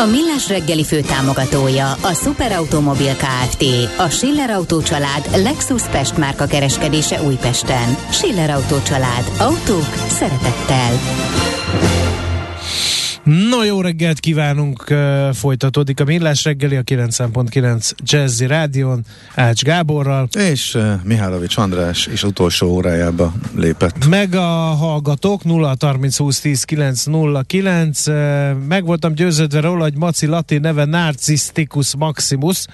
A Millás reggeli fő támogatója a Superautomobil KFT, a Schiller Auto család Lexus Pest márka kereskedése Újpesten. Schiller Auto család. Autók szeretettel. No, jó reggelt kívánunk, folytatódik a Millás reggeli a 9.9 Jazzy Rádion, Ács Gáborral. És Mihálovics András is utolsó órájába lépett. Meg a hallgatók 0 30 20 10 9 0 9. Uh, meg voltam győződve róla, hogy Maci latin neve Narcisztikus Maximus,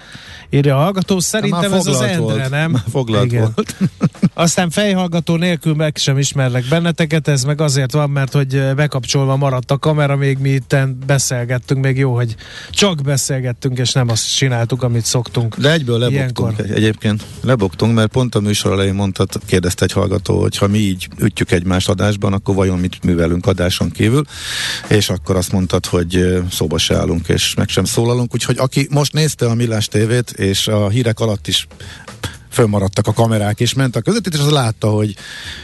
írja a hallgató. Szerintem ez az Endre, volt. nem? Már foglalt Igen. volt. Aztán fejhallgató nélkül meg sem ismerlek benneteket, ez meg azért van, mert hogy bekapcsolva maradt a kamera, még mi itten beszélgettünk, még jó, hogy csak beszélgettünk, és nem azt csináltuk, amit szoktunk. De egyből lebogtunk Ilyenkor. egyébként. Lebogtunk, mert pont a műsor elején mondta, kérdezte egy hallgató, hogy ha mi így ütjük egymást adásban, akkor vajon mit művelünk adáson kívül, és akkor azt mondtad, hogy szóba se állunk, és meg sem szólalunk, úgyhogy aki most nézte a Millás tévét, és a hírek alatt is fölmaradtak a kamerák, és ment a közvetítés, az látta, hogy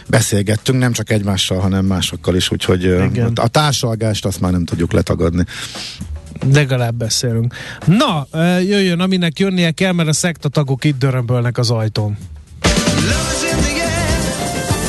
beszélgettünk nem csak egymással, hanem másokkal is, úgyhogy Igen. a társalgást azt már nem tudjuk letagadni. Legalább beszélünk. Na, jöjjön, aminek jönnie kell, mert a szektatagok itt dörömbölnek az ajtón.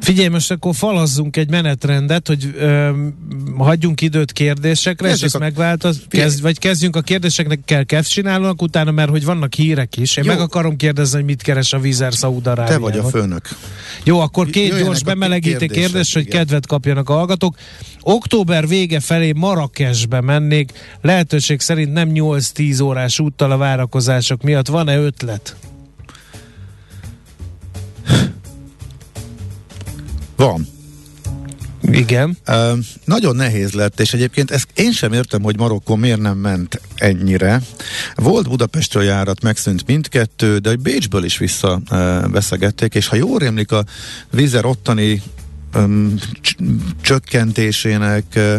Figyelj, most akkor falazzunk egy menetrendet, hogy ö, hagyjunk időt kérdésekre, Kezdjük és ezt a... megváltoz, kezd, vagy kezdjünk a kérdéseknek kell kezd csinálnak utána, mert hogy vannak hírek is. Én Jó. meg akarom kérdezni, hogy mit keres a Vizer Szaudarábiában. Te vagy a főnök. Jó, akkor két Jöjjenek gyors bemelegítő kérdés, hogy igen. kedvet kapjanak a hallgatók. Október vége felé Marrakesbe mennék, lehetőség szerint nem 8-10 órás úttal a várakozások miatt. Van-e ötlet? Van. Igen. Uh, nagyon nehéz lett, és egyébként ezt én sem értem, hogy Marokkó miért nem ment ennyire. Volt Budapestről járat, megszűnt mindkettő, de hogy Bécsből is vissza uh, és ha jól rémlik a vízer ottani um, csökkentésének uh,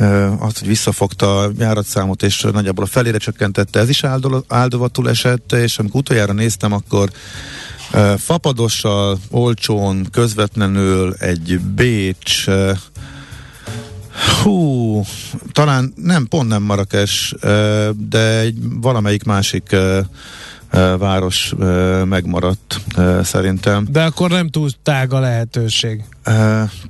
uh, azt, hogy visszafogta a járatszámot, és nagyjából a felére csökkentette, ez is áldovatul esett, és amikor utoljára néztem, akkor Fapadossal, olcsón, közvetlenül egy Bécs, hú, talán nem, pont nem Marrakes, de egy valamelyik másik város megmaradt szerintem. De akkor nem túl tág a lehetőség.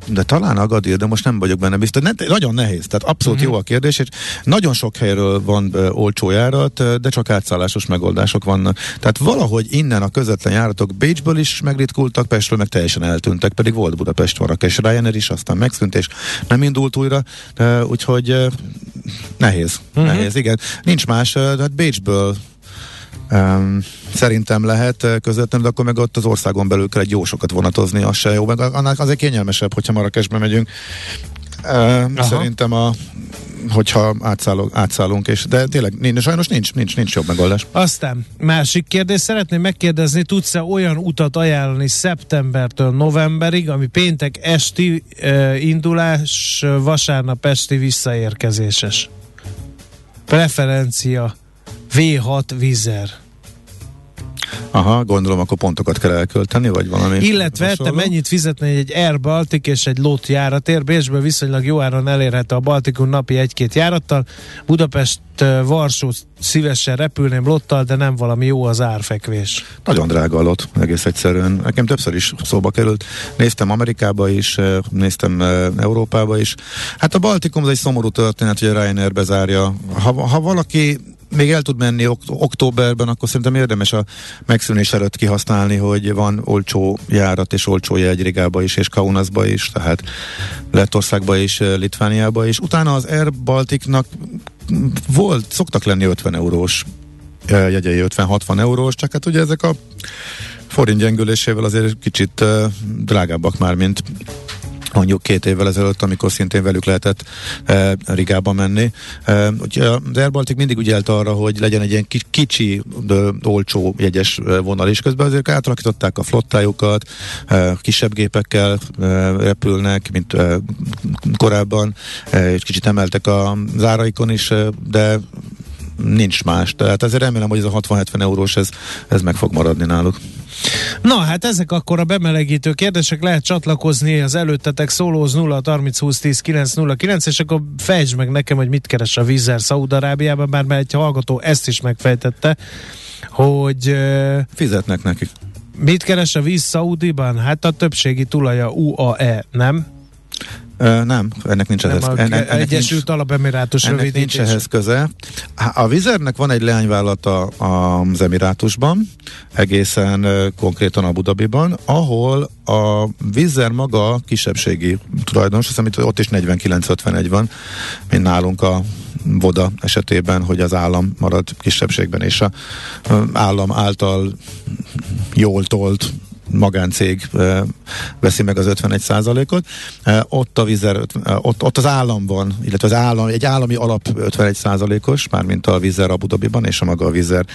De talán Agadir, de most nem vagyok benne biztos. Ne, nagyon nehéz, tehát abszolút uh-huh. jó a kérdés, és nagyon sok helyről van olcsó járat, de csak átszállásos megoldások vannak. Tehát valahogy innen a közvetlen járatok Bécsből is megritkultak, Pestről meg teljesen eltűntek, pedig volt Budapest Marrakes Ryanair is, aztán megszűnt, és nem indult újra, úgyhogy nehéz, uh-huh. nehéz, igen. Nincs más, tehát Bécsből Um, szerintem lehet közvetlenül, de akkor meg ott az országon belül kell egy jó sokat vonatozni, az se jó, meg annak azért kényelmesebb, hogyha Marrakesbe megyünk. Uh, szerintem a hogyha átszállunk, átszállunk, és, de tényleg nincs, sajnos nincs, nincs, nincs jobb megoldás. Aztán másik kérdés, szeretném megkérdezni, tudsz-e olyan utat ajánlani szeptembertől novemberig, ami péntek esti uh, indulás, vasárnap esti visszaérkezéses? Preferencia V6 Vizer. Aha, gondolom, akkor pontokat kell elkölteni, vagy valami Illetve hasonló? te mennyit fizetni egy Air Baltic és egy LOT járatér. Bécsből viszonylag jó áron elérhető a Baltikon napi egy-két járattal. Budapest Varsó szívesen repülném lottal, de nem valami jó az árfekvés. Nagyon drága a lot, egész egyszerűen. Nekem többször is szóba került. Néztem Amerikába is, néztem Európába is. Hát a Baltikum az egy szomorú történet, hogy a Ryanair bezárja. Ha, ha valaki még el tud menni ok- októberben, akkor szerintem érdemes a megszűnés előtt kihasználni, hogy van olcsó járat és olcsó jegy Rigába is, és Kaunasba is, tehát Lettországba is, Litvániába is. Utána az Air Balticnak volt, szoktak lenni 50 eurós jegyei 50-60 eurós, csak hát ugye ezek a forint gyengülésével azért kicsit drágábbak már, mint mondjuk két évvel ezelőtt, amikor szintén velük lehetett e, Rigába menni. E, ugye az Air Baltic mindig ügyelt arra, hogy legyen egy ilyen kicsi, de olcsó jegyes vonal, és közben azért átalakították a flottájukat, e, kisebb gépekkel e, repülnek, mint e, korábban, e, és kicsit emeltek a záraikon is, de nincs más. Tehát ezért remélem, hogy ez a 60-70 eurós, ez, ez meg fog maradni náluk. Na hát ezek akkor a bemelegítő kérdések, lehet csatlakozni az előttetek szólóz 0 30 20 10 9 0 9, és akkor fejtsd meg nekem, hogy mit keres a vízer Szaúd-Arábiában, bár mert egy hallgató ezt is megfejtette, hogy... Fizetnek nekik. Mit keres a víz Szaudiban? Hát a többségi tulaja UAE, nem? Ö, nem, ennek nincs ehhez. ennek, ennek Egyesült Arab-Emirátus ennek nincs ehhez köze. A Vizernek van egy leányvállalata az Emirátusban, egészen konkrétan Abu Dhabiban, ahol a Vizer maga kisebbségi tulajdonos, hiszem itt ott is 49-51 van, mint nálunk a Voda esetében, hogy az állam marad kisebbségben, és a állam által jól tolt magáncég veszi meg az 51 százalékot. Ott a vizer, ott, ott az állam van, illetve az állam, egy állami alap 51 százalékos, mármint a vizer Abu Dhabiban, és a maga a vizer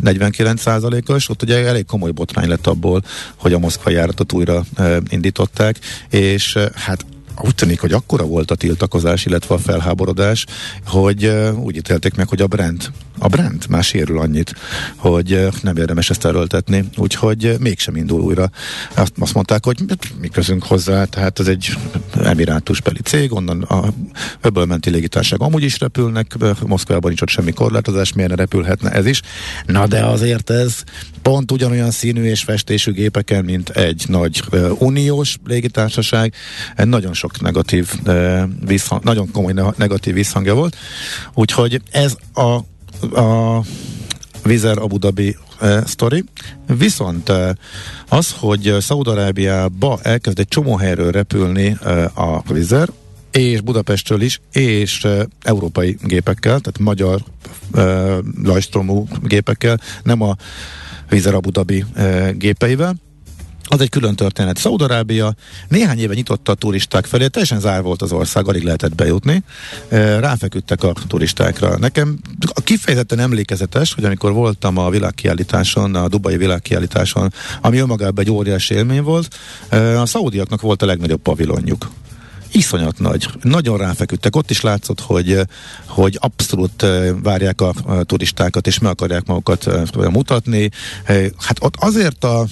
49 százalékos. Ott ugye elég komoly botrány lett abból, hogy a Moszkva járatot újra indították, és hát úgy tűnik, hogy akkora volt a tiltakozás, illetve a felháborodás, hogy úgy ítélték meg, hogy a brand, a brand már sérül annyit, hogy nem érdemes ezt erőltetni, úgyhogy mégsem indul újra. Azt, azt mondták, hogy mi közünk hozzá, tehát ez egy emirátus beli cég, onnan a öbölmenti légitárság amúgy is repülnek, Moszkvában nincs ott semmi korlátozás, ne repülhetne ez is. Na de azért ez pont ugyanolyan színű és festésű gépeken, mint egy nagy uh, uniós légitársaság. Nagyon sok negatív uh, visszhang, nagyon komoly negatív visszhangja volt. Úgyhogy ez a, a Vizer Abu Dhabi uh, sztori. Viszont uh, az, hogy Szaudarábiába elkezd egy csomó helyről repülni uh, a Vizer, és Budapestről is, és uh, európai gépekkel, tehát magyar uh, lajstromú gépekkel, nem a Vizer Abu Dhabi uh, gépeivel az egy külön történet. Szaudarábia néhány éve nyitotta a turisták felé, teljesen zár volt az ország, alig lehetett bejutni. Ráfeküdtek a turistákra. Nekem kifejezetten emlékezetes, hogy amikor voltam a világkiállításon, a Dubai világkiállításon, ami önmagában egy óriási élmény volt, a szaudiaknak volt a legnagyobb pavilonjuk iszonyat nagy. Nagyon ráfeküdtek. Ott is látszott, hogy, hogy abszolút várják a, a turistákat, és meg akarják magukat mutatni. Hát ott azért a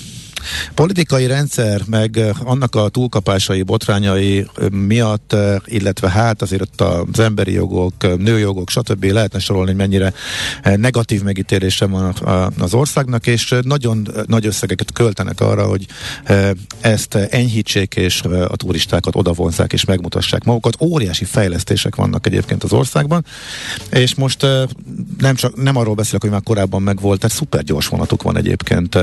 politikai rendszer, meg annak a túlkapásai, botrányai miatt, illetve hát azért ott az emberi jogok, nőjogok, stb. lehetne sorolni, hogy mennyire negatív megítélése van az országnak, és nagyon nagy összegeket költenek arra, hogy ezt enyhítsék, és a turistákat odavonzák, és megmutassák magukat. Óriási fejlesztések vannak egyébként az országban, és most nem, csak, nem arról beszélek, hogy már korábban megvolt, tehát szuper gyors vonatuk van egyébként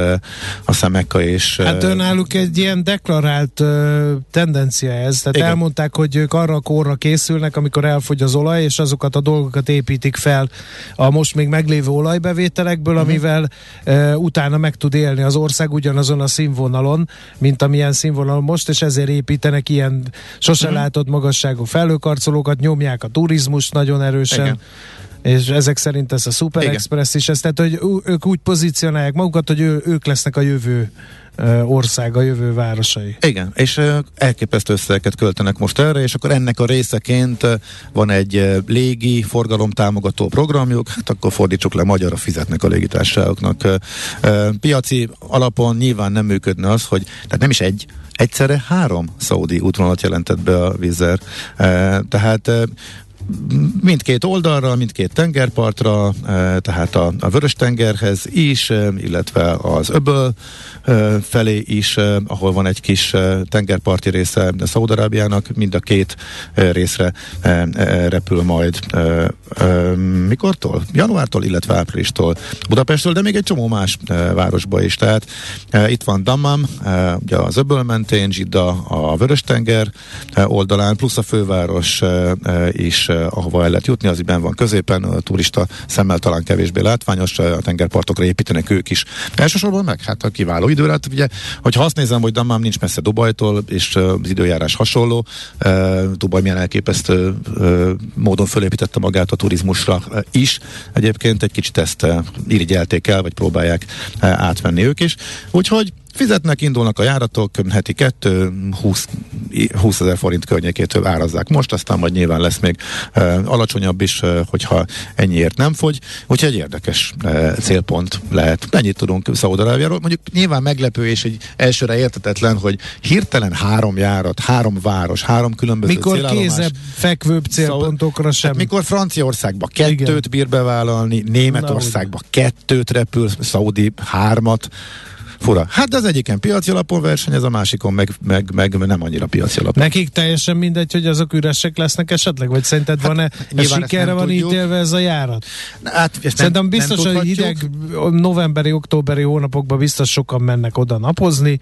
a Szemekka és... Hát náluk egy ilyen deklarált uh, tendencia ez, tehát igen. elmondták, hogy ők arra a korra készülnek, amikor elfogy az olaj, és azokat a dolgokat építik fel a most még meglévő olajbevételekből, uh-huh. amivel uh, utána meg tud élni az ország ugyanazon a színvonalon, mint amilyen színvonalon most, és ezért építenek ilyen sose uh-huh. látott magasságú felőkarcolókat, nyomják a turizmus nagyon erősen. Igen és ezek szerint ez a Super Igen. Express is, ez, tehát hogy ők úgy pozícionálják magukat, hogy ő, ők lesznek a jövő ország, a jövő városai. Igen, és elképesztő összegeket költenek most erre, és akkor ennek a részeként van egy légi forgalom támogató programjuk, hát akkor fordítsuk le, magyarra fizetnek a légitársaságoknak. Piaci alapon nyilván nem működne az, hogy, tehát nem is egy, egyszerre három szaudi útvonalat jelentett be a vízer. Tehát mindkét oldalra, mindkét tengerpartra, tehát a, a Vörös-tengerhez is, illetve az öböl felé is, ahol van egy kis tengerparti része Szaudarábiának, mind a két részre repül majd mikortól? Januártól, illetve áprilistól Budapestről, de még egy csomó más városba is. Tehát itt van Dammam, ugye az öböl mentén, Zsidda a Vörös-tenger oldalán, plusz a főváros is, ahova el lehet jutni, az ben van középen, a turista szemmel talán kevésbé látványos, a tengerpartokra építenek ők is. Elsősorban meg, hát a kiváló időre, hát ugye, hogyha azt nézem, hogy Dammam nincs messze Dubajtól, és az időjárás hasonló, Dubaj milyen elképesztő módon fölépítette magát a turizmusra is. Egyébként egy kicsit ezt irigyelték el, vagy próbálják átvenni ők is. Úgyhogy Fizetnek, indulnak a járatok, heti 2, 20, 20 ezer forint környékétől árazzák most, aztán majd nyilván lesz még e, alacsonyabb is, e, hogyha ennyiért nem fogy. Úgyhogy egy érdekes e, célpont lehet. Ennyit tudunk Szaudarábiáról. Mondjuk nyilván meglepő és egy elsőre értetetlen, hogy hirtelen három járat, három város, három különböző Mikor kézebb, fekvőbb célpontokra sem. Hát mikor Franciaországba kettőt Igen. bír bevállalni, Németországba Na, kettőt repül, Szaudi hármat, Fura. Hát az egyiken piaci alapon versenyez, a másikon meg, meg, meg nem annyira piaci alapon. Nekik teljesen mindegy, hogy azok üresek lesznek esetleg? Vagy szerinted hát, van-e sikerre van tudjuk. ítélve ez a járat? Hát, Szerintem nem, biztos, nem hogy hideg novemberi, októberi hónapokban biztos sokan mennek oda napozni.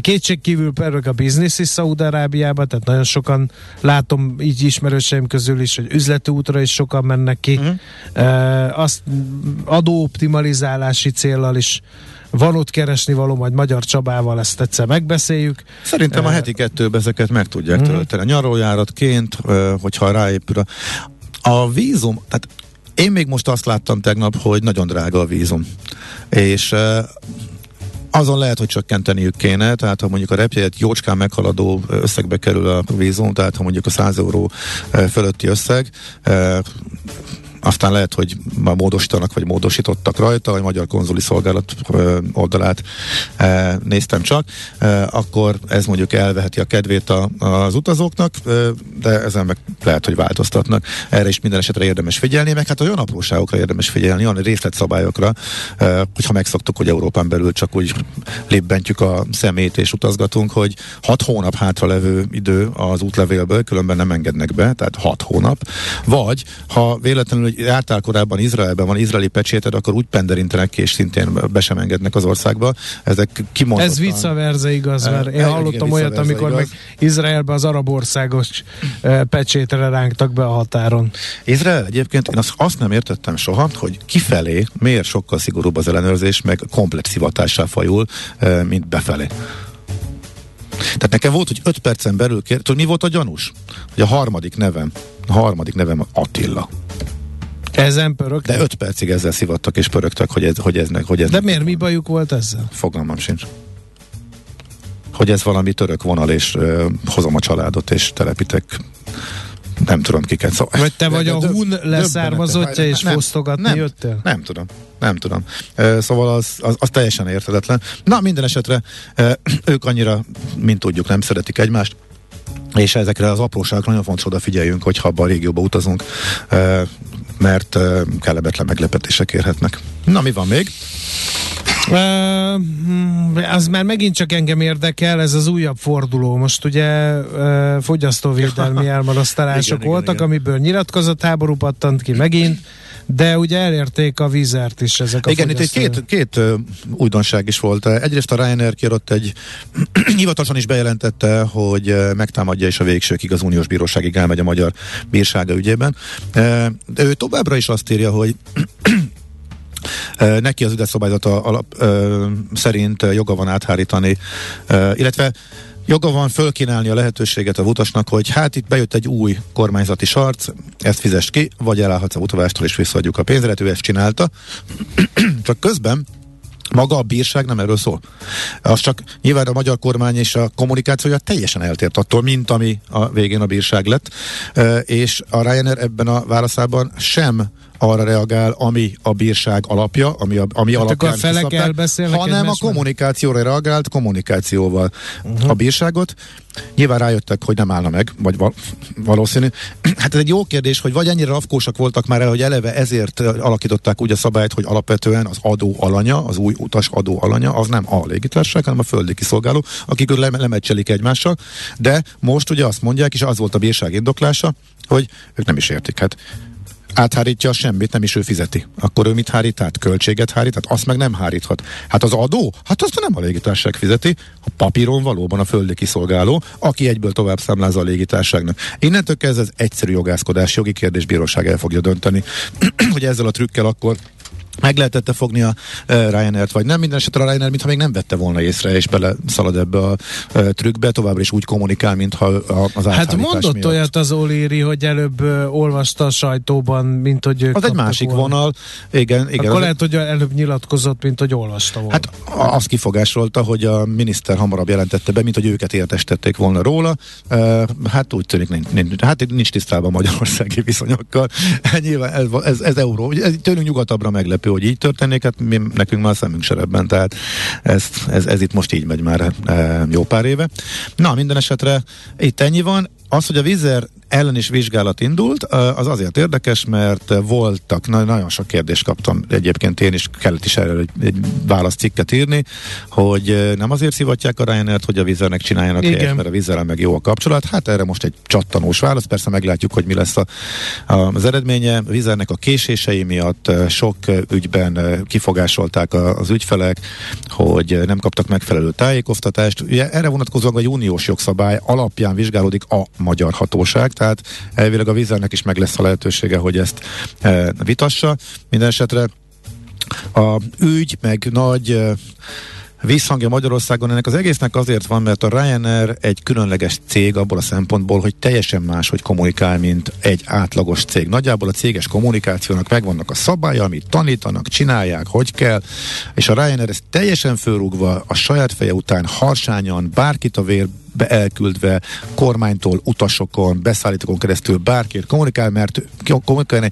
Kétség kívül pörög a biznisz is Szaúd-Arábiába, tehát nagyon sokan látom így ismerőseim közül is, hogy üzleti útra is sokan mennek ki. Uh-huh. E, azt adóoptimalizálási céllal is van ott keresni való, majd Magyar Csabával ezt egyszer megbeszéljük. Szerintem a heti kettőbe ezeket meg tudják uh-huh. tölteni. Nyarójáratként, hogyha ráépül a, a vízum, tehát én még most azt láttam tegnap, hogy nagyon drága a vízum. És azon lehet, hogy csökkenteniük kéne, tehát ha mondjuk a repjegyet jócskán meghaladó összegbe kerül a vízum, tehát ha mondjuk a 100 euró fölötti összeg, aztán lehet, hogy már módosítanak, vagy módosítottak rajta, vagy Magyar Konzuli Szolgálat oldalát néztem csak, akkor ez mondjuk elveheti a kedvét a, az utazóknak, de ezen meg lehet, hogy változtatnak. Erre is minden esetre érdemes figyelni, meg hát olyan apróságokra érdemes figyelni, olyan részletszabályokra, hogyha megszoktuk, hogy Európán belül csak úgy libbentjük a szemét és utazgatunk, hogy hat hónap hátra levő idő az útlevélből, különben nem engednek be, tehát hat hónap, vagy ha véletlenül hogy jártál korábban Izraelben, van izraeli pecséted, akkor úgy penderintenek ki, és szintén be sem engednek az országba. Ezek kimondottan... Ez vicca verze igaz, mert én hallottam igen, olyat, amikor igaz. meg Izraelben az arab országos pecsétre rángtak be a határon. Izrael egyébként, én azt, azt nem értettem soha, hogy kifelé miért sokkal szigorúbb az ellenőrzés, meg komplet szivatással fajul, mint befelé. Tehát nekem volt, hogy öt percen belül kér, tudod, mi volt a gyanús? Hogy a harmadik nevem, a harmadik nevem Attila. Ezen pörög? De öt percig ezzel szivattak és pörögtek, hogy ez, hogy ez, hogy ez De miért mi bajuk volt ezzel? Fogalmam sincs. Hogy ez valami török vonal, és ö, hozom a családot, és telepítek nem tudom kiket. Szóval, vagy te vagy a hun leszármazottja, és nem, fosztogatni nem, jöttél? Nem tudom. Nem tudom. Szóval az, az, az teljesen érthetetlen. Na, minden esetre ők annyira, mint tudjuk, nem szeretik egymást és ezekre az apróságokra nagyon fontos odafigyeljünk, hogyha abban a régióba utazunk, mert kellemetlen meglepetések érhetnek. Na, mi van még? Uh, az már megint csak engem érdekel, ez az újabb forduló. Most ugye uh, fogyasztóvédelmi elmarasztalások voltak, igen, igen. amiből nyilatkozatháború pattant ki megint, de ugye elérték a vízert is ezek a Igen, itt egy két, két újdonság is volt. Egyrészt a Ryanair kiadott egy hivatalosan is bejelentette, hogy megtámadja és a végsőkig az uniós bíróságig elmegy a magyar bírsága ügyében. De ő továbbra is azt írja, hogy neki az ügyeszabályzata alap ö, szerint joga van áthárítani, ö, illetve joga van fölkínálni a lehetőséget a utasnak, hogy hát itt bejött egy új kormányzati sarc, ezt fizest ki, vagy elállhatsz a utavástól és visszaadjuk a pénzre, ő ezt csinálta. Csak közben maga a bírság nem erről szól. Az csak nyilván a magyar kormány és a kommunikációja teljesen eltért attól, mint ami a végén a bírság lett, és a Ryanair ebben a válaszában sem arra reagál, ami a bírság alapja, ami, a, ami hát alapján a felek elbeszélnek hanem a kommunikációra reagált kommunikációval uh-huh. a bírságot. Nyilván rájöttek, hogy nem állna meg, vagy val- valószínű. Hát ez egy jó kérdés, hogy vagy ennyire rafkósak voltak már el, hogy eleve ezért alakították úgy a szabályt, hogy alapvetően az adó alanya, az új utas adó alanya, az nem a légitársaság, hanem a földi kiszolgáló, akik le- lemecselik egymással. De most ugye azt mondják, és az volt a bírság indoklása, hogy ők nem is értik. Hát áthárítja a semmit, nem is ő fizeti. Akkor ő mit hárít át? Költséget hárít? Hát azt meg nem háríthat. Hát az adó? Hát azt nem a légitársaság fizeti. A papíron valóban a földi kiszolgáló, aki egyből tovább számlázza a légitársaságnak. Innentől kezdve ez egyszerű jogászkodás, jogi kérdés, bíróság el fogja dönteni, hogy ezzel a trükkel akkor meg lehetette fogni a Ryanair-t, vagy nem. Minden esetre a Ryanair, mintha még nem vette volna észre, és bele szalad ebbe a trükkbe, továbbra is úgy kommunikál, mintha az Hát mondott miatt. olyat az Oléri, hogy előbb olvasta a sajtóban, mint hogy ők Az egy másik volna. vonal. Igen, igen. Akkor lehet, hogy előbb nyilatkozott, mint hogy olvasta volna. Hát azt kifogásolta, hogy a miniszter hamarabb jelentette be, mint hogy őket értesítették volna róla. Hát úgy tűnik, nincs, nincs, hát nincs tisztában magyarországi viszonyokkal. Nyilván ez, ez, ez euró. Ez tőlünk nyugatabbra meglepő hogy így történik, hát mi, nekünk már szemünk serebben, tehát ez, ez, ez itt most így megy már e, jó pár éve. Na, minden esetre itt ennyi van. Az, hogy a vízer ellen is vizsgálat indult, az azért érdekes, mert voltak, na, nagyon sok kérdést kaptam, egyébként én is kellett is erről egy, egy válaszcikket írni, hogy nem azért szivatják a Ryanair-t, hogy a vizernek csináljanak helyet, mert a vizerrel meg jó a kapcsolat. Hát erre most egy csattanós válasz, persze meglátjuk, hogy mi lesz a, a, az eredménye. A vizernek a késései miatt sok ügyben kifogásolták az ügyfelek, hogy nem kaptak megfelelő tájékoztatást. Ugye erre vonatkozóan egy uniós jogszabály alapján vizsgálódik a magyar hatóság, tehát elvileg a vízernek is meg lesz a lehetősége, hogy ezt e, vitassa. Minden esetre a ügy, meg nagy e, visszhangja Magyarországon ennek az egésznek azért van, mert a Ryanair egy különleges cég abból a szempontból, hogy teljesen más, hogy kommunikál, mint egy átlagos cég. Nagyjából a céges kommunikációnak megvannak a szabálya, amit tanítanak, csinálják, hogy kell, és a Ryanair ezt teljesen fölrúgva a saját feje után harsányan, bárkit a vér be elküldve kormánytól, utasokon, beszállítókon keresztül bárkiért kommunikál, mert kommunikálni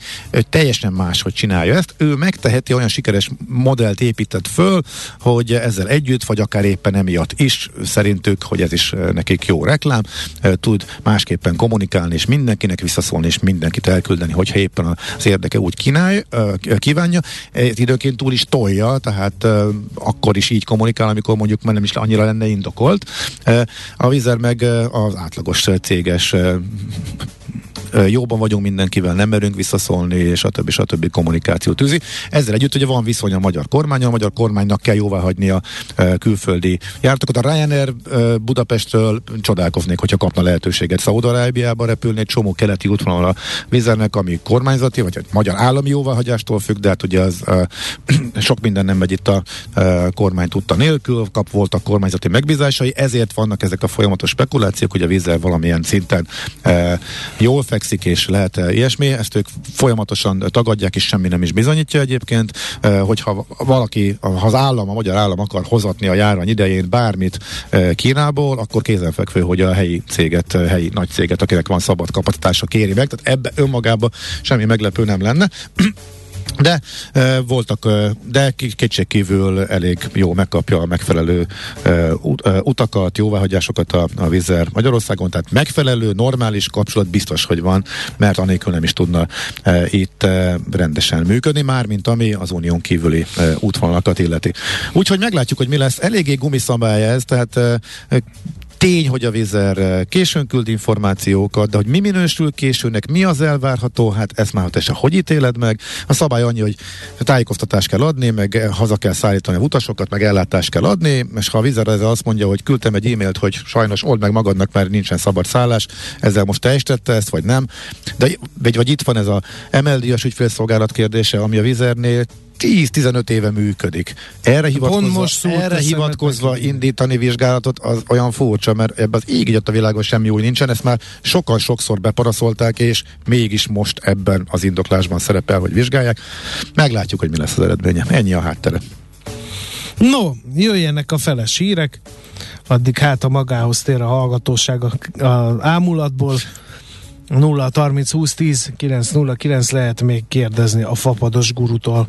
teljesen más, hogy csinálja ezt. Ő megteheti, olyan sikeres modellt épített föl, hogy ezzel együtt, vagy akár éppen emiatt is szerintük, hogy ez is nekik jó reklám, tud másképpen kommunikálni, és mindenkinek visszaszólni, és mindenkit elküldeni, hogyha éppen az érdeke úgy kínálj, kívánja. Időként túl is tolja, tehát akkor is így kommunikál, amikor mondjuk már nem is annyira lenne indokolt. A a Vizer meg az átlagos céges jóban vagyunk mindenkivel, nem merünk visszaszólni, és a többi, stb. kommunikáció tűzi. Ezzel együtt ugye van viszony a magyar kormány, a magyar kormánynak kell jóvá hagyni a külföldi járatokat. A Ryanair Budapestről csodálkoznék, hogyha kapna lehetőséget Szaudarábiába repülni, egy csomó keleti útvonal a vizernek, ami kormányzati, vagy egy magyar állami jóváhagyástól függ, de hát ugye az sok minden nem megy itt a kormány tudta nélkül, kap voltak kormányzati megbízásai, ezért vannak ezek a folyamatos spekulációk, hogy a vízzel valamilyen szinten jól fel fekszik, és lehet ilyesmi. Ezt ők folyamatosan tagadják, és semmi nem is bizonyítja egyébként. Hogyha valaki, ha az állam, a magyar állam akar hozatni a járvány idején bármit Kínából, akkor kézenfekvő, hogy a helyi céget, helyi nagy céget, akinek van szabad kapacitása kéri meg. Tehát ebbe önmagában semmi meglepő nem lenne. De e, voltak, e, de kétségkívül elég jó megkapja a megfelelő e, utakat, jóváhagyásokat a, a Vizer Magyarországon, tehát megfelelő, normális kapcsolat biztos, hogy van, mert anélkül nem is tudna e, itt e, rendesen működni, már mint ami az unión kívüli e, útvonalakat illeti. Úgyhogy meglátjuk, hogy mi lesz. Eléggé gumiszabály ez, tehát e, Tény, hogy a Vizer eh, későn küld információkat, de hogy mi minősül későnek, mi az elvárható, hát ezt már te hogy ítéled meg. A szabály annyi, hogy tájékoztatást kell adni, meg eh, haza kell szállítani a utasokat, meg ellátást kell adni, és ha a Vizer ezzel azt mondja, hogy küldtem egy e-mailt, hogy sajnos old meg magadnak, mert nincsen szabad szállás, ezzel most teljesítette ezt, vagy nem. De vagy, vagy itt van ez a MLD-as ügyfélszolgálat kérdése, ami a Vizernél 10-15 éve működik. Erre hivatkozva, most erre hivatkozva indítani vizsgálatot az olyan furcsa, mert ebben az ég a világon semmi új nincsen, ezt már sokan sokszor beparaszolták, és mégis most ebben az indoklásban szerepel, hogy vizsgálják. Meglátjuk, hogy mi lesz az eredménye. Ennyi a háttere. No, jöjjenek a feles hírek, addig hát a magához tér a hallgatóság a, ámulatból. 0 30 20 10 909 lehet még kérdezni a fapados gurutól.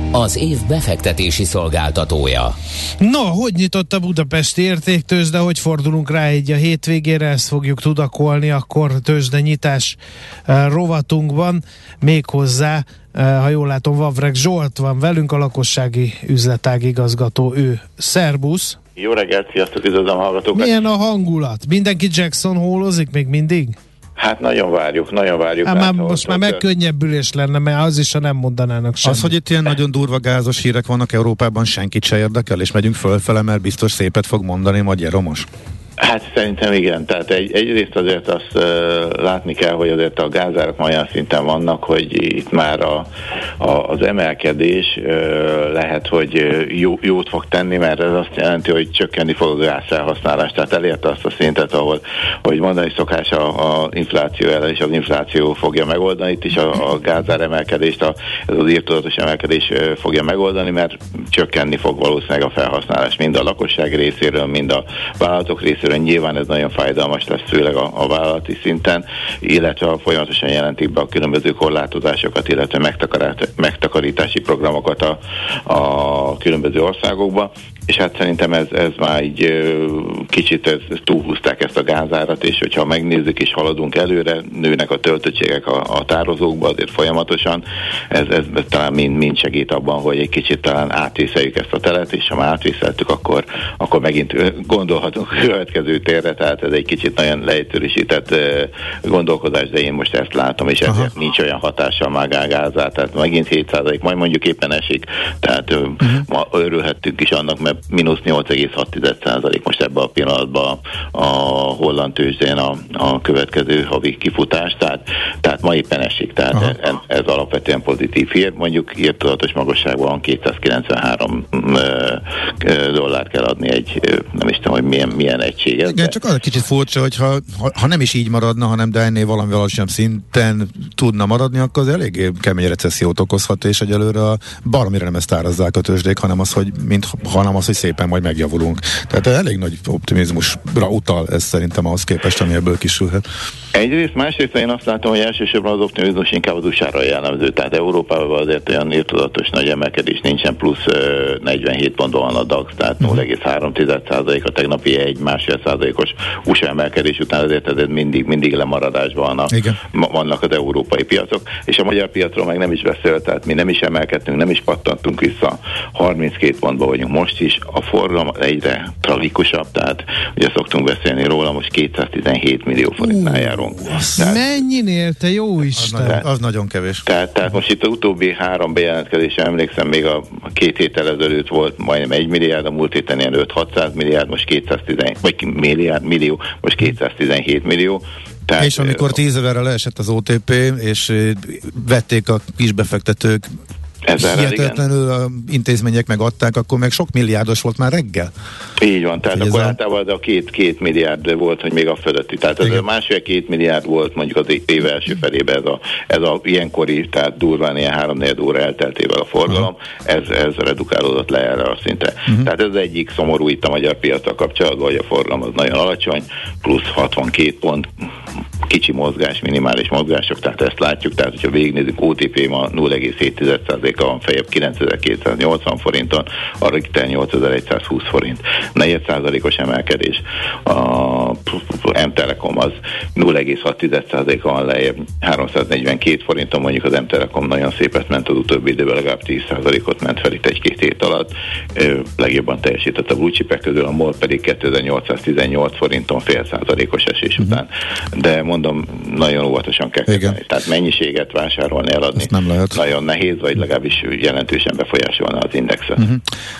az év befektetési szolgáltatója. No, hogy nyitott a Budapesti értéktőzde, hogy fordulunk rá egy a hétvégére, ezt fogjuk tudakolni, akkor tőzsde nyitás uh, rovatunkban, méghozzá, uh, ha jól látom, Vavreg Zsolt van velünk, a lakossági üzletág igazgató, ő. Szerbusz! Jó reggelt, sziasztok, üdvözlöm a hallgatókat. Milyen a hangulat? Mindenki Jackson hólozik még mindig? Hát nagyon várjuk, nagyon várjuk. Hát már most már megkönnyebbülés lenne, mert az is, ha nem mondanának semmit. Az, hogy itt ilyen nagyon durva gázos hírek vannak Európában, senkit se érdekel, és megyünk fölfele, mert biztos szépet fog mondani Magyar Romos. Hát szerintem igen. Tehát egy, egyrészt azért azt uh, látni kell, hogy azért a gázárak olyan szinten vannak, hogy itt már a, a, az emelkedés uh, lehet, hogy jó, jót fog tenni, mert ez azt jelenti, hogy csökkenni fog a gázfelhasználás. Tehát elérte azt a szintet, ahol, hogy mondani szokás a, a infláció ellen, és az infláció fogja megoldani. Itt is a, a gázár emelkedést, a, ez az írtudatos emelkedés uh, fogja megoldani, mert csökkenni fog valószínűleg a felhasználás mind a lakosság részéről, mind a vállalatok részéről részéről nyilván ez nagyon fájdalmas lesz, főleg a, a vállalati szinten, illetve folyamatosan jelentik be a különböző korlátozásokat, illetve megtakarítási programokat a, a különböző országokba és hát szerintem ez, ez már így kicsit ez, ez túlhúzták ezt a gázárat, és hogyha megnézzük és haladunk előre, nőnek a töltöttségek a, a tározókba azért folyamatosan, ez, ez, ez talán mind, mind segít abban, hogy egy kicsit talán átvészeljük ezt a telet, és ha már átvészeltük, akkor, akkor megint gondolhatunk a következő térre, tehát ez egy kicsit nagyon leegyszerűsített gondolkodás, de én most ezt látom, és ezért Aha. nincs olyan hatása a gázát, tehát megint 7 majd mondjuk éppen esik, tehát uh-huh. ma örülhettünk is annak, mert mínusz 8,6% most ebben a pillanatban a holland tőzsdén a, a következő havi kifutás, tehát, tehát ma éppen esik, tehát ez, ez alapvetően pozitív hír, mondjuk írtudatos magasságban 293 dollárt kell adni egy, nem is tudom, hogy milyen, milyen egység ez. Igen, de... csak az kicsit furcsa, hogy ha, ha, nem is így maradna, hanem de ennél valami alacsonyabb szinten tudna maradni, akkor az eléggé kemény recessziót okozhat, és egyelőre baromira nem ezt árazzák a tőzsdék, hanem az, hogy mint, hanem az, hogy szépen majd megjavulunk. Tehát elég nagy optimizmusra utal ez szerintem ahhoz képest, ami ebből kisülhet. Egyrészt, másrészt én azt látom, hogy elsősorban az optimizmus inkább az usa jellemző. Tehát Európában azért olyan írtudatos nagy emelkedés nincsen, plusz 47 pontban van a DAX, tehát 0,3 a tegnapi egy másfél százalékos USA emelkedés után azért ez mindig, mindig lemaradásban vannak, Igen. vannak az európai piacok, és a magyar piacról meg nem is beszél, tehát mi nem is emelkedtünk, nem is pattantunk vissza, 32 pontban vagyunk most is, a forgalom egyre tragikusabb, tehát ugye szoktunk beszélni róla, most 217 millió forintnál járunk. Tehát, mennyinél, te jó Isten? Az, nagyon, az nagyon kevés. Tehát, tehát most itt a utóbbi három bejelentkezés, emlékszem, még a, két héttel ezelőtt volt majdnem 1 milliárd, a múlt héten ilyen 5-600 milliárd, most 210, vagy milliárd, millió, most 217 millió. Tehát, és amikor 10 évre leesett az OTP, és vették a kisbefektetők Ezzel hihetetlenül igen. a intézmények megadták, akkor meg sok milliárdos volt már reggel. Így van, tehát akkor a... általában a két, két milliárd volt, hogy még a fölötti. Tehát ez a másfél két milliárd volt mondjuk az év első felében ez a, ez a ilyenkori, tehát durván ilyen három óra elteltével a forgalom, ez, ez redukálódott le erre a szintre. Uh-huh. Tehát ez egyik szomorú itt a magyar piacra kapcsolatban, hogy a forgalom az nagyon alacsony, plusz 62 pont kicsi mozgás, minimális mozgások, tehát ezt látjuk, tehát hogyha végignézzük, OTP ma 0,7%-a van fejebb 9280 forinton, a Richter 8120 forint. 4%-os emelkedés. A M-Telekom az 0,6%-a van lejjebb, 342 forinton, mondjuk az M-Telekom nagyon szépet ment az utóbbi időben, legalább 10%-ot ment fel itt egy-két hét alatt. Legjobban teljesített a blue közül, a MOL pedig 2818 forinton fél százalékos esés uh-huh. után. De mondom, nagyon óvatosan kell kezdeni. Tehát mennyiséget vásárolni, eladni. Ezt nem lehet. Nagyon nehéz, vagy legalább legalábbis jelentősen befolyásolna az indexet. Uh-huh.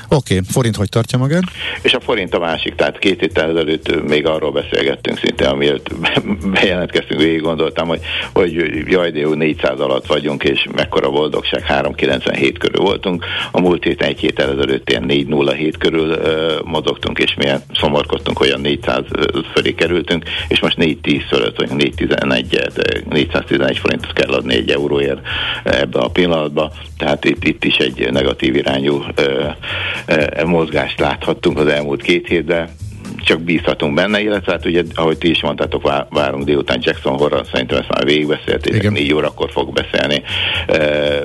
Oké, okay. forint hogy tartja magát? És a forint a másik, tehát két héttel ezelőtt még arról beszélgettünk szinte, amiért bejelentkeztünk, végig gondoltam, hogy, hogy jaj, de jó, 400 alatt vagyunk, és mekkora boldogság, 397 körül voltunk. A múlt héten egy héttel ezelőtt ilyen 407 körül uh, mozogtunk, és milyen szomorkodtunk, a 400 fölé kerültünk, és most 410 fölött, vagy 411, 411 forintot kell adni egy euróért ebbe a pillanatban, tehát itt, itt is egy negatív irányú ö, ö, mozgást láthattunk az elmúlt két hétben, csak bízhatunk benne, illetve hát ugye, ahogy ti is mondtátok, várunk délután Jackson Horror, szerintem ezt már végigbeszéltétek, négy órakor fog beszélni,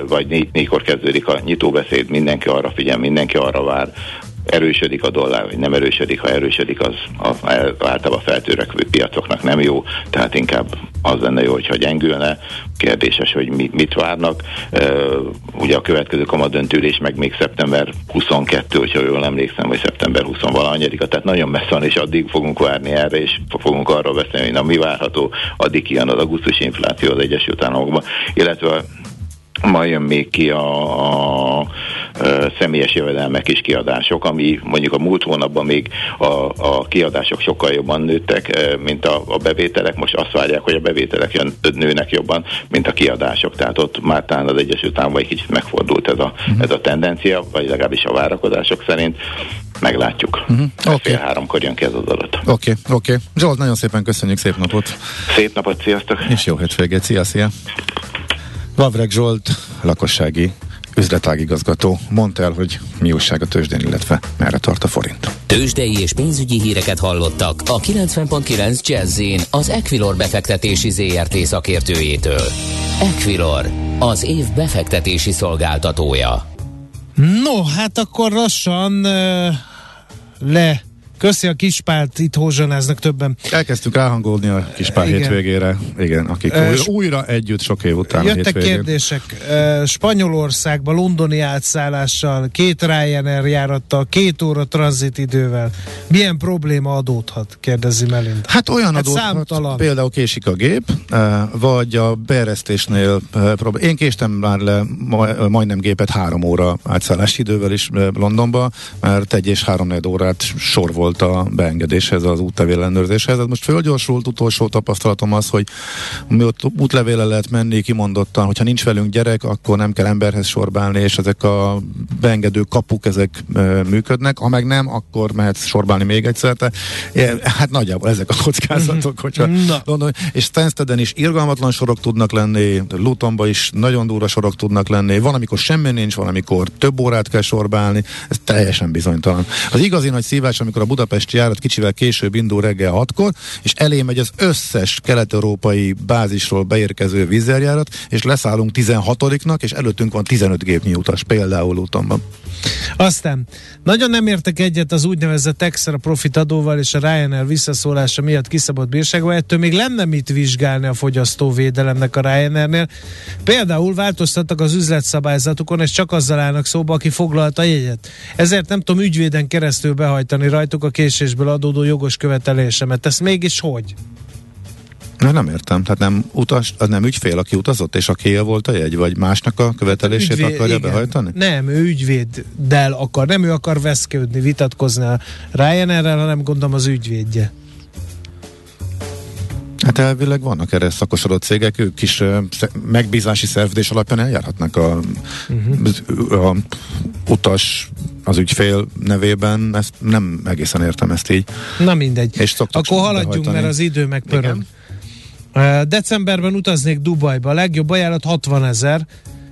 vagy négy, négykor kezdődik a nyitóbeszéd, mindenki arra figyel, mindenki arra vár, erősödik a dollár, vagy nem erősödik, ha erősödik, az, az általában feltörekvő piacoknak nem jó, tehát inkább az lenne jó, hogyha gyengülne. Kérdéses, hogy mit, mit várnak. Uh, ugye a következő kamadöntülés meg még szeptember 22, hogyha jól emlékszem, vagy szeptember 20 valahanyadika, tehát nagyon messze van, és addig fogunk várni erre, és fogunk arról beszélni, hogy na mi várható, addig kijön az augusztus infláció az Egyesült Államokban, illetve ma jön még ki a, a, személyes jövedelmek és kiadások, ami mondjuk a múlt hónapban még a, a kiadások sokkal jobban nőttek, mint a, a bevételek. Most azt várják, hogy a bevételek jön, nőnek jobban, mint a kiadások. Tehát ott már talán az Egyesült Államok egy kicsit megfordult ez a, uh-huh. ez a tendencia, vagy legalábbis a várakozások szerint. Meglátjuk. Uh-huh. Okay. Fél háromkor jön ki ez az adat. Oké, okay, oké. Okay. Zsolt, nagyon szépen köszönjük, szép napot! Szép napot, sziasztok! És jó hétvégét, szia, szia! Vavreg Zsolt, lakossági üzletágigazgató mondta el, hogy mi újság a tőzsdén, illetve merre tart a forint. Tőzsdei és pénzügyi híreket hallottak a 90.9 jazz az Equilor befektetési ZRT szakértőjétől. Equilor, az év befektetési szolgáltatója. No, hát akkor lassan uh, le Köszi a kispált, itt hózsanáznak többen. Elkezdtük elhangolni a kispált Igen. hétvégére. Igen, akik uh, újra, újra együtt sok év után Jöttek a kérdések. Uh, Spanyolországba londoni átszállással, két Ryanair járattal, két óra tranzitidővel. Milyen probléma adódhat? Kérdezi Melind. Hát olyan hát adódhat, számtalan. például késik a gép, uh, vagy a beeresztésnél uh, problém. Én késtem már le majdnem gépet három óra átszállási idővel is Londonba, mert egy és három órát sor volt volt a beengedéshez, az útlevél ellenőrzéshez. Most fölgyorsult, utolsó tapasztalatom az, hogy mi ott útlevéle lehet menni kimondottan, hogyha nincs velünk gyerek, akkor nem kell emberhez sorbálni, és ezek a beengedő kapuk, ezek e, működnek, ha meg nem, akkor mehetsz sorbálni még egyszer. Te, hát nagyjából ezek a kockázatok, hogyha gondolom, és Stansteden is irgalmatlan sorok tudnak lenni, Lutonba is nagyon durva sorok tudnak lenni, van, amikor semmi nincs, van, amikor több órát kell sorbálni, ez teljesen bizonytalan. Az igazi nagy szívás, amikor a budapesti járat kicsivel később indul reggel 6-kor, és elé megy az összes kelet-európai bázisról beérkező vízerjárat, és leszállunk 16-nak, és előttünk van 15 gépnyi utas, például útonban. Aztán nagyon nem értek egyet az úgynevezett extra profit adóval és a Ryanair visszaszólása miatt kiszabott bírságban, ettől még lenne mit vizsgálni a fogyasztóvédelemnek a Ryanairnél. Például változtattak az üzletszabályzatukon, és csak azzal állnak szóba, aki foglalta a jegyet. Ezért nem tudom ügyvéden keresztül behajtani rajtuk a késésből adódó jogos követelésemet. Ez mégis hogy? Na, nem értem. Tehát nem utas, az nem ügyfél, aki utazott, és aki volt a jegy, vagy másnak a követelését Ügyvéd, akarja igen. behajtani? Nem, ő ügyvéddel akar, nem ő akar veszködni, vitatkozni a Ryanair-rel, hanem gondolom az ügyvédje. Hát elvileg vannak erre szakosodott cégek, ők is uh, megbízási szerződés alapján eljárhatnak a, uh-huh. a utas az ügyfél nevében, ezt nem egészen értem ezt így. Na mindegy. És Akkor haladjunk, mert az idő megpörög. Decemberben utaznék Dubajba, a legjobb ajánlat 60 ezer,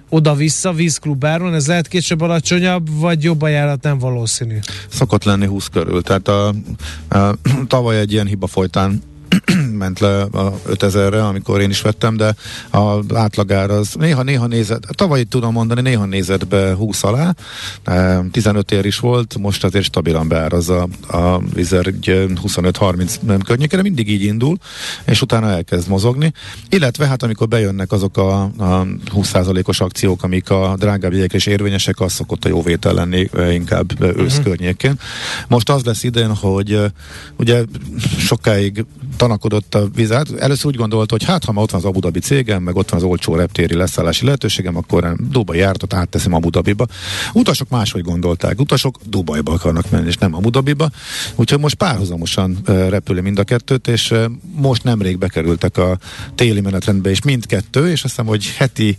oda-vissza vízklubáron, ez lehet később alacsonyabb, vagy jobb ajánlat nem valószínű? Szokott lenni 20 körül, tehát a, a, tavaly egy ilyen hiba folytán ment le a 5000-re, amikor én is vettem, de a átlagár az néha-néha nézett, tavaly tudom mondani, néha nézett be 20 alá, 15 ér is volt, most azért stabilan beárazza a Vizer 25-30 környékére, mindig így indul, és utána elkezd mozogni, illetve hát amikor bejönnek azok a, a 20%-os akciók, amik a drágább jegyekre is érvényesek, az szokott a jó vétel lenni inkább ősz uh-huh. környékén. Most az lesz idén, hogy ugye sokáig tanakodott a vizet. Először úgy gondolt, hogy hát ha ma ott van az Abu Dhabi cégem, meg ott van az olcsó reptéri leszállási lehetőségem, akkor Dubai jártat átteszem Abu Dhabiba. Utasok máshogy gondolták. Utasok Dubajba akarnak menni, és nem Abu Dhabiba. Úgyhogy most párhuzamosan repül mind a kettőt, és most nemrég bekerültek a téli menetrendbe, és mindkettő, és azt hiszem, hogy heti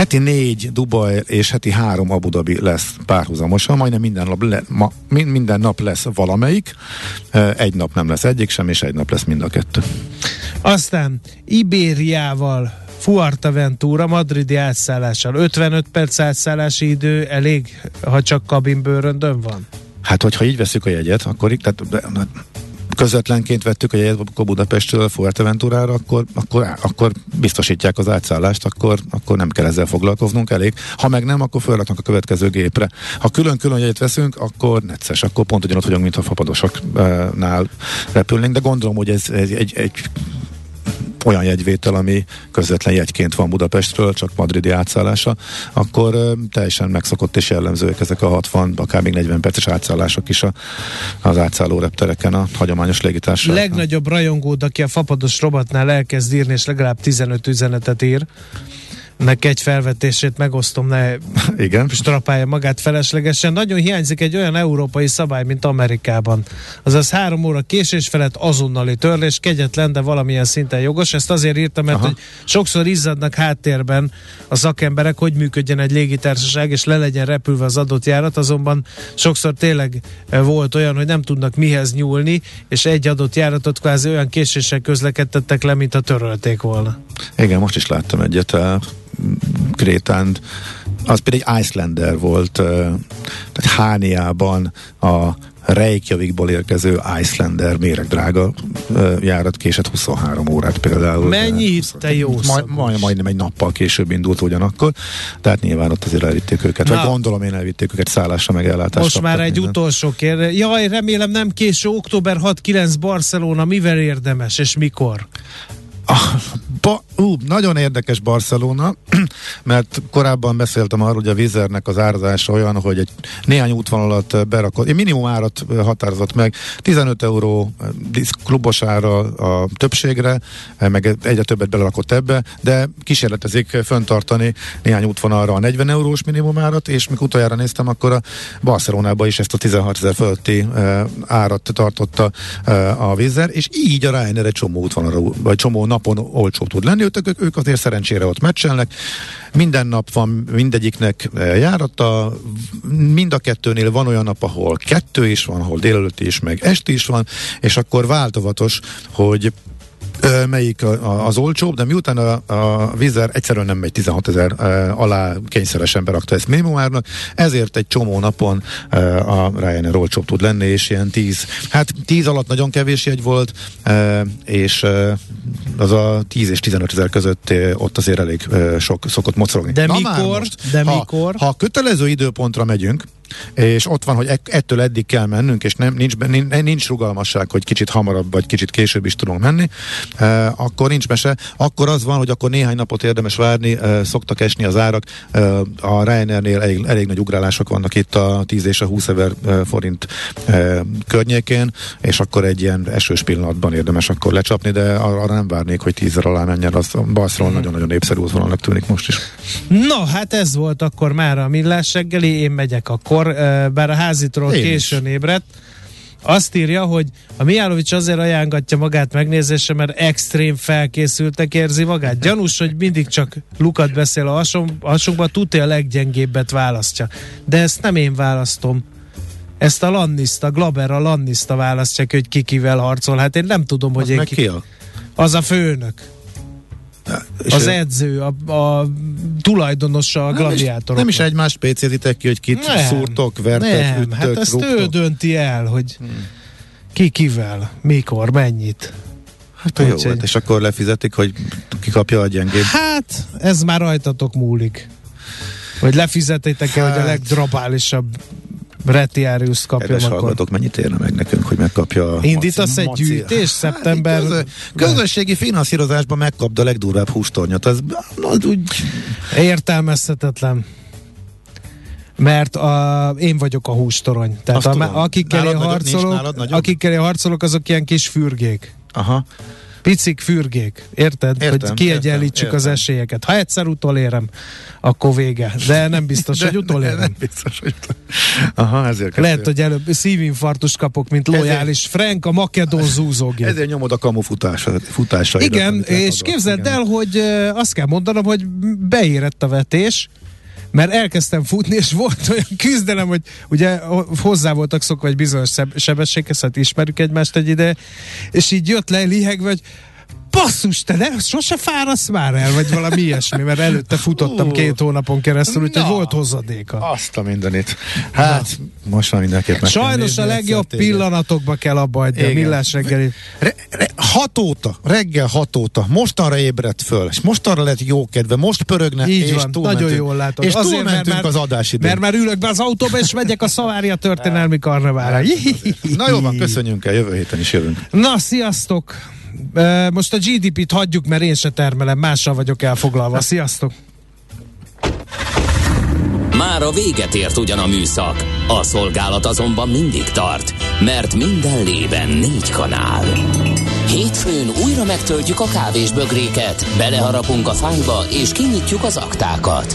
Heti négy Dubaj és heti három Abu Dhabi lesz párhuzamosan, majdnem minden nap, le, ma, minden nap lesz valamelyik, egy nap nem lesz egyik sem, és egy nap lesz mind a kettő. Aztán Ibériával Fuerteventura madridi átszállással. 55 perc átszállási idő elég, ha csak kabinbőröndön van? Hát, hogyha így veszük a jegyet, akkor tehát közvetlenként vettük a jegyet Budapestről Fuerteventurára, akkor, akkor, akkor biztosítják az átszállást, akkor, akkor nem kell ezzel foglalkoznunk elég. Ha meg nem, akkor felraknak a következő gépre. Ha külön-külön jegyet veszünk, akkor necces, akkor pont ugyanott vagyunk, mint a fapadosoknál repülnénk, de gondolom, hogy ez egy, egy, egy olyan jegyvétel, ami közvetlen jegyként van Budapestről, csak madridi átszállása, akkor teljesen megszokott és jellemzőek ezek a 60, akár még 40 perces átszállások is a, az átszálló reptereken a hagyományos légitársaság. Legnagyobb rajongód, aki a fapados robotnál elkezd írni, és legalább 15 üzenetet ír, nek egy felvetését megosztom, ne Igen. strapálja magát feleslegesen. Nagyon hiányzik egy olyan európai szabály, mint Amerikában. Azaz három óra késés felett azonnali törlés, kegyetlen, de valamilyen szinten jogos. Ezt azért írtam, mert hogy sokszor izzadnak háttérben a szakemberek, hogy működjen egy légitársaság, és le legyen repülve az adott járat, azonban sokszor tényleg e, volt olyan, hogy nem tudnak mihez nyúlni, és egy adott járatot kvázi olyan késéssel közlekedtettek le, mint a törölték volna. Igen, most is láttam egyet Krétán, az pedig egy Icelander volt, tehát Hániában a Reykjavikból érkező Icelander méregdrága járat késett 23 órát például. Mennyi te jó majd, majd, majdnem egy nappal később indult ugyanakkor, tehát nyilván ott azért elvitték őket, Na. vagy gondolom én elvitték őket szállásra meg ellátásra. Most már egy minden. utolsó kérdés. Jaj, remélem nem késő, október 6-9 Barcelona, mivel érdemes és mikor? Ba, ú, nagyon érdekes Barcelona, mert korábban beszéltem arról, hogy a Vizernek az árazása olyan, hogy egy néhány útvonalat berakott, egy minimum árat határozott meg, 15 euró klubos ára a többségre, meg egyre többet belerakott ebbe, de kísérletezik föntartani néhány útvonalra a 40 eurós minimum árat, és mikor utoljára néztem, akkor a Barcelonában is ezt a 16 ezer fölötti árat tartotta a Vizer, és így a Ryanair egy csomó útvonalra, vagy csomó napon olcsó tud lenni, ők, ők azért szerencsére ott meccselnek. Minden nap van mindegyiknek eh, járata, mind a kettőnél van olyan nap, ahol kettő is van, ahol délelőtt is, meg esti is van, és akkor változatos, hogy melyik az olcsóbb, de miután a, a Vizer egyszerűen nem megy 16 ezer alá kényszeresen berakta ezt minimumárnak, ezért egy csomó napon a Ryanair olcsóbb tud lenni, és ilyen 10, hát 10 alatt nagyon kevés jegy volt, és az a 10 és 15 ezer között ott azért elég sok szokott mocorogni. De Na mikor? Most, de ha, mikor? Ha kötelező időpontra megyünk, és ott van, hogy ettől eddig kell mennünk, és nem, nincs, nincs rugalmasság, hogy kicsit hamarabb vagy kicsit később is tudunk menni, e, akkor nincs mese. Akkor az van, hogy akkor néhány napot érdemes várni, e, szoktak esni az árak. E, a Ryanairnél elég, elég nagy ugrálások vannak itt a 10 és a 20 ezer e, forint e, környékén, és akkor egy ilyen esős pillanatban érdemes akkor lecsapni, de arra nem várnék, hogy 10 alá menjen. Az Barcelona mm. nagyon-nagyon népszerű útvonalnak tűnik most is. No, hát ez volt akkor már a millás reggeli, én megyek akkor akkor, bár a házitról Én későn is. ébredt, azt írja, hogy a Mijálovics azért ajánlatja magát megnézésre, mert extrém felkészültek érzi magát. Gyanús, hogy mindig csak lukat beszél a hasonba, tudja a leggyengébbet választja. De ezt nem én választom. Ezt a Lannista, Glaber a Lannista választja, hogy ki kivel harcol. Hát én nem tudom, hogy az én ki... ki a? Az a főnök. És az edző, a, a tulajdonosa a gladiátorok. Nem is egymást pécézitek ki, hogy kit nem, szúrtok, vertek, nem, ütök, hát ezt rúgtok. ő dönti el, hogy hmm. ki kivel, mikor, mennyit. Hát jó, egy... hát és akkor lefizetik, hogy ki kapja a gyengébb. Hát, ez már rajtatok múlik. Hogy lefizetitek hát... hogy a hát. legdrabálisabb Retiarius kapja Kedves akkor. hallgatók, mennyit érne meg nekünk, hogy megkapja a Indítasz maci, egy gyűjtés hát, szeptember? Közö, közösségi finanszírozásban megkapd a legdurvább hústornyot. Az, az úgy... Értelmezhetetlen mert a, én vagyok a hústorony. Tehát a, akikkel, én harcolok, akikkel én harcolok, azok ilyen kis fürgék. Aha. Picik fürgék, érted? Értem, hogy kiegyenlítsük értem, az esélyeket. Ha egyszer utolérem, akkor vége. De nem biztos, de, hogy utolérem. Nem biztos, hogy Aha, ezért Lehet, hogy előbb szívinfarktus kapok, mint lojális Frank a makedon zúzógép. Ezért nyomod a kamu futásra. futásra igen, és képzeld igen. el, hogy azt kell mondanom, hogy beérett a vetés, mert elkezdtem futni, és volt olyan küzdelem, hogy ugye hozzá voltak szokva egy bizonyos sebességhez, hát ismerjük egymást egy ide, és így jött le lihegve, hogy basszus, te ne, sose fárasz már el, vagy valami ilyesmi, mert előtte futottam két hónapon keresztül, úgyhogy volt hozadéka. Azt a mindenit. Hát, most már mindenképp meg Sajnos a legjobb pillanatokba kell abba hagyni a millás reggeli. Re, re, hat óta, reggel hat óta, mostanra ébredt föl, és mostanra lett jó kedve, most pörögne, Így és van, nagyon jól látod. És Azért, mert már, az adás idő. Mert már ülök be az autóba, és megyek a Szavária történelmi karneválra. Na jó van, köszönjünk el, jövő héten is jövünk. Na, sziasztok! Most a GDP-t hagyjuk, mert én se termelem, mással vagyok elfoglalva. Sziasztok! Már a véget ért ugyan a műszak, a szolgálat azonban mindig tart, mert minden lében négy kanál. Hétfőn újra megtöltjük a kávésbögréket, beleharapunk a fányba és kinyitjuk az aktákat.